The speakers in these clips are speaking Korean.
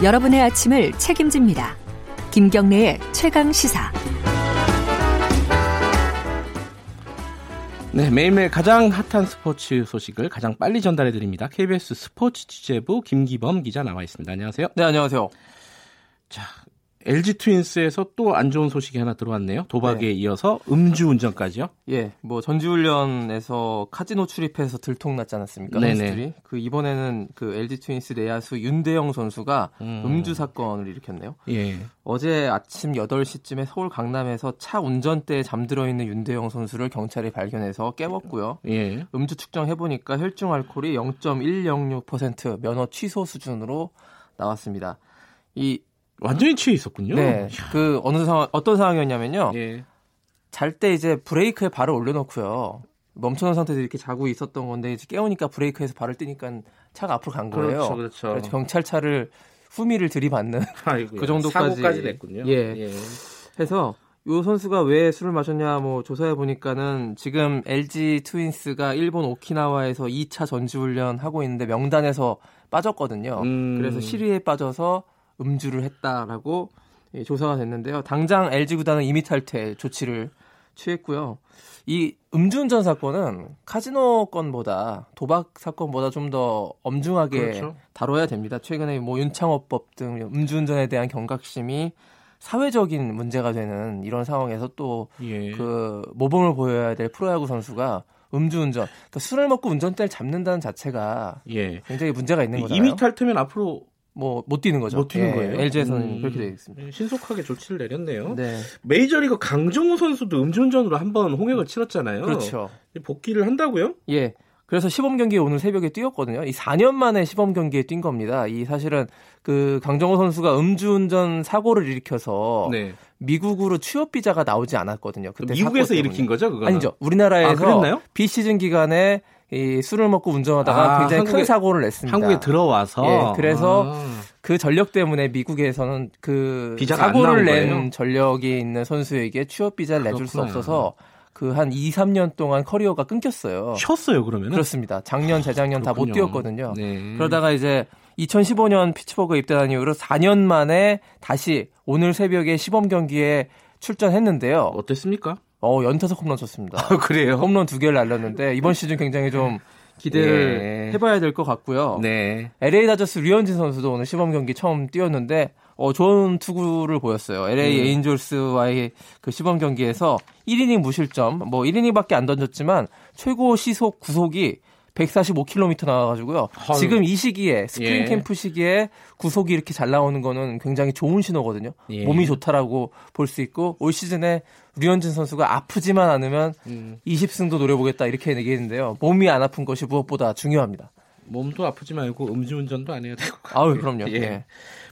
여러분의 아침을 책임집니다. 김경래의 최강 시사. 네, 매일매일 가장 핫한 스포츠 소식을 가장 빨리 전달해 드립니다. KBS 스포츠 취재부 김기범 기자 나와 있습니다. 안녕하세요. 네, 안녕하세요. 자, LG 트윈스에서 또 안 좋은 소식이 하나 들어왔네요. 도박에 네. 이어서 음주운전까지요? 예, 뭐 전지훈련에서 카지노 출입해서 들통났지 않았습니까? 선수들이 그 이번에는 그 LG 트윈스 내야수 윤대영 선수가 음. 주 사건을 일으켰네요. 예. 어제 아침 8시쯤에 서울 강남에서 차 운전대에 잠들어 있는 윤대영 선수를 경찰이 발견해서 깨웠고요. 예. 음주 측정해 보니까 혈중 알코올이 0.106% 면허 취소 수준으로 나왔습니다. 이 완전히 취해 있었군요. 네. 그 어느 상황 어떤 상황이었냐면요. 예. 잘때 이제 브레이크에 발을 올려놓고요. 멈춰놓은 상태에서 이렇게 자고 있었던 건데 이제 깨우니까 브레이크에서 발을 뜨니까 차가 앞으로 간 거예요. 그렇죠, 그렇죠. 그래서 경찰차를 후미를 들이받는 아이고야, 그 정도까지 사고까지 냈군요. 예. 예. 해서 요 선수가 왜 술을 마셨냐 뭐 조사해 보니까는 지금 LG 트윈스가 일본 오키나와에서 2차 전지훈련 하고 있는데 명단에서 빠졌거든요. 음. 그래서 시리에 빠져서 음주를 했다라고 예, 조사가 됐는데요. 당장 LG 구단은 임의 탈퇴 조치를 취했고요. 이 음주운전 사건은 카지노 건보다 도박 사건보다 좀 더 엄중하게 그렇죠. 다뤄야 됩니다. 최근에 뭐 윤창호법 등 음주운전에 대한 경각심이 사회적인 문제가 되는 이런 상황에서 또그 예. 그 모범을 보여야 될 프로야구 선수가 음주운전, 그러니까 술을 먹고 운전대를 잡는다는 자체가 예. 굉장히 문제가 있는 거잖아요. 이미 탈퇴면 앞으로 뭐 못 뛰는 거죠. 못 뛰는 예, 거예요. LG에서는 음, 그렇게 되어 있습니다. 네, 신속하게 조치를 내렸네요. 네. 메이저리그 강정호 선수도 음주운전으로 한번 홍역을 치렀잖아요. 그렇죠. 복귀를 한다고요? 예. 그래서 시범 경기에 오늘 새벽에 뛰었거든요. 이 4년 만에 시범 경기에 뛴 겁니다. 이 사실은 그 강정호 선수가 음주운전 사고를 일으켜서 네. 미국으로 취업 비자가 나오지 않았거든요. 그때 미국에서 일으킨 거죠, 그거 아니죠. 우리나라에서 아, 비시즌 기간에 이 술을 먹고 운전하다가 아, 굉장히 한국에, 큰 사고를 냈습니다. 한국에 들어와서 예, 그래서 아. 그 전력 때문에 미국에서는 그 사고를 낸 거예요? 전력이 있는 선수에게 취업 비자를 내줄 수 없어서 그 한 2, 3년 동안 커리어가 끊겼어요. 쉬었어요, 그러면? 그렇습니다. 작년, 재작년 다 못 뛰었거든요. 네. 그러다가 이제 2015년 피츠버그 입대한 이후로 4년 만에 다시 오늘 새벽에 시범 경기에 출전했는데요. 어땠습니까? 어, 연타석 홈런 쳤습니다. 아, 그래요? 홈런 두 개를 날렸는데 이번 시즌 굉장히 좀 기대를 네. 해봐야 될 것 같고요. 네. LA 다저스 류현진 선수도 오늘 시범 경기 처음 뛰었는데 어, 좋은 투구를 보였어요. LA 음. 에인졸스와의 그 시범 경기에서 1이닝 무실점, 뭐 1이닝밖에 안 던졌지만 최고 시속 구속이 145km 나와가지고요. 헐. 지금 이 시기에 스프링 예. 캠프 시기에 구속이 이렇게 잘 나오는 거는 굉장히 좋은 신호거든요. 예. 몸이 좋다라고 볼 수 있고 올 시즌에 류현진 선수가 아프지만 않으면 음. 20승도 노려보겠다 이렇게 얘기했는데요. 몸이 안 아픈 것이 무엇보다 중요합니다. 몸도 아프지 말고 음주운전도 안 해야 되고. 아우 그럼요. 예. 예.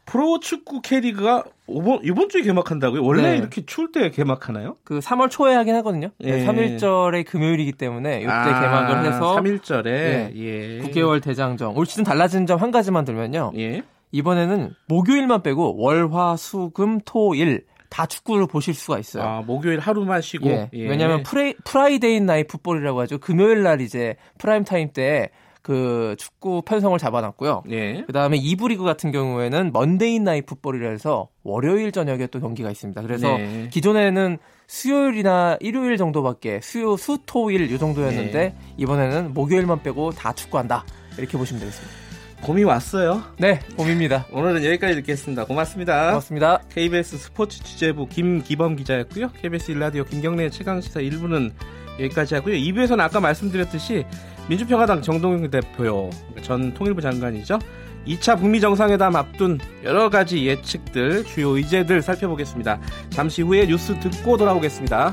프로축구 K리그가 이번, 이번 주에 개막한다고요? 원래 네. 이렇게 추울 때 개막하나요? 그 3월 초에 하긴 하거든요. 네, 예. 3일절에 금요일이기 때문에 이때 아, 개막을 해서 3일절에 예. 예. 9개월 대장정. 올 시즌 달라진 점 한 가지만 들면요. 예. 이번에는 목요일만 빼고 월, 화, 수, 금, 토, 일 다 축구를 보실 수가 있어요. 아, 목요일 하루만 쉬고. 예. 예. 왜냐하면 Friday Night Football이라고 하죠. 금요일 날 이제 프라임 타임 때 그 축구 편성을 잡아놨고요. 예. 그다음에 이부 리그 같은 경우에는 Monday Night Football이라 해서 월요일 저녁에 또 경기가 있습니다. 그래서 네. 기존에는 수요일이나 일요일 정도밖에 수요 수토일 이 정도였는데 네. 이번에는 목요일만 빼고 다 축구한다. 이렇게 보시면 되겠습니다. 봄이 왔어요. 네, 봄입니다. 오늘은 여기까지 듣겠습니다. 고맙습니다. 고맙습니다. KBS 스포츠 취재부 김기범 기자였고요. KBS 일라디오 김경래 최강시사 1부는 여기까지 하고요. 2부에서는 아까 말씀드렸듯이 민주평화당 정동영 대표 전 통일부 장관이죠. 2차 북미 정상회담 앞둔 여러 가지 예측들, 주요 의제들 살펴보겠습니다. 잠시 후에 뉴스 듣고 돌아오겠습니다.